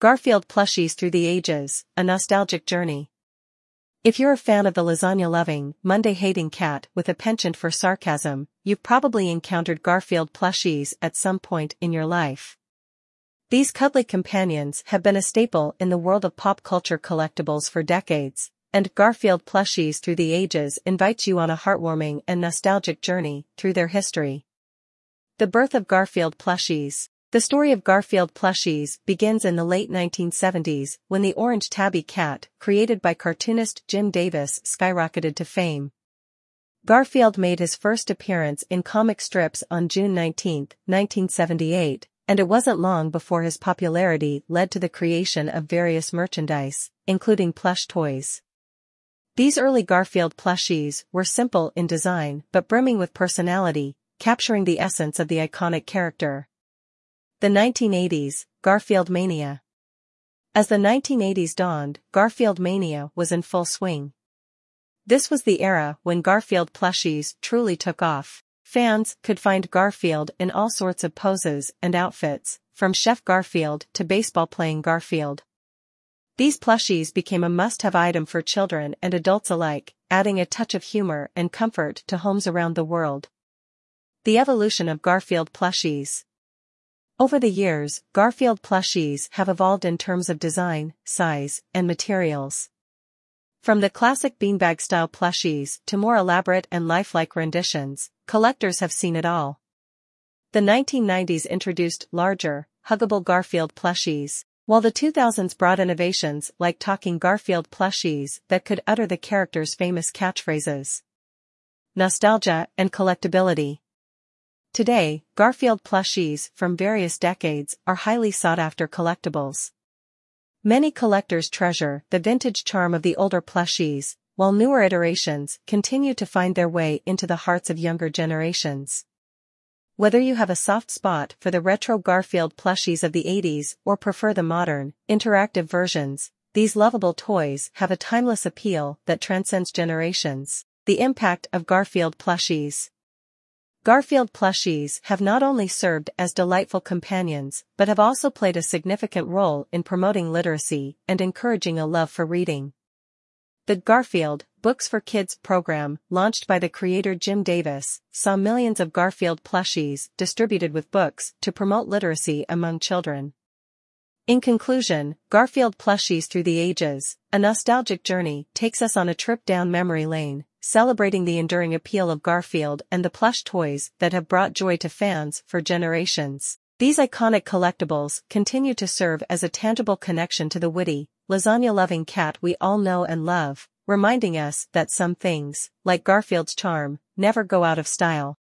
Garfield Plushies Through the Ages, A Nostalgic Journey. If you're a fan of the lasagna-loving, Monday-hating cat with a penchant for sarcasm, you've probably encountered Garfield plushies at some point in your life. These cuddly companions have been a staple in the world of pop culture collectibles for decades, and Garfield plushies through the ages invites you on a heartwarming and nostalgic journey through their history. The birth of Garfield plushies. The story of Garfield plushies begins in the late 1970s when the orange tabby cat, created by cartoonist Jim Davis, skyrocketed to fame. Garfield made his first appearance in comic strips on June 19, 1978, and it wasn't long before his popularity led to the creation of various merchandise, including plush toys. These early Garfield plushies were simple in design but brimming with personality, capturing the essence of the iconic character. The 1980s, Garfield Mania. As the 1980s dawned, Garfield Mania was in full swing. This was the era when Garfield plushies truly took off. Fans could find Garfield in all sorts of poses and outfits, from Chef Garfield to baseball-playing Garfield. These plushies became a must-have item for children and adults alike, adding a touch of humor and comfort to homes around the world. The evolution of Garfield plushies. Over the years, Garfield plushies have evolved in terms of design, size, and materials. From the classic beanbag-style plushies to more elaborate and lifelike renditions, collectors have seen it all. The 1990s introduced larger, huggable Garfield plushies, while the 2000s brought innovations like talking Garfield plushies that could utter the character's famous catchphrases. Nostalgia and collectability. Today, Garfield plushies from various decades are highly sought-after collectibles. Many collectors treasure the vintage charm of the older plushies, while newer iterations continue to find their way into the hearts of younger generations. Whether you have a soft spot for the retro Garfield plushies of the 80s or prefer the modern, interactive versions, these lovable toys have a timeless appeal that transcends generations. The impact of Garfield plushies. Garfield plushies have not only served as delightful companions but have also played a significant role in promoting literacy and encouraging a love for reading. The Garfield Books for Kids program, launched by the creator Jim Davis, saw millions of Garfield plushies distributed with books to promote literacy among children. In conclusion, Garfield plushies through the ages, a nostalgic journey takes us on a trip down memory lane, celebrating the enduring appeal of Garfield and the plush toys that have brought joy to fans for generations. These iconic collectibles continue to serve as a tangible connection to the witty, lasagna-loving cat we all know and love, reminding us that some things, like Garfield's charm, never go out of style.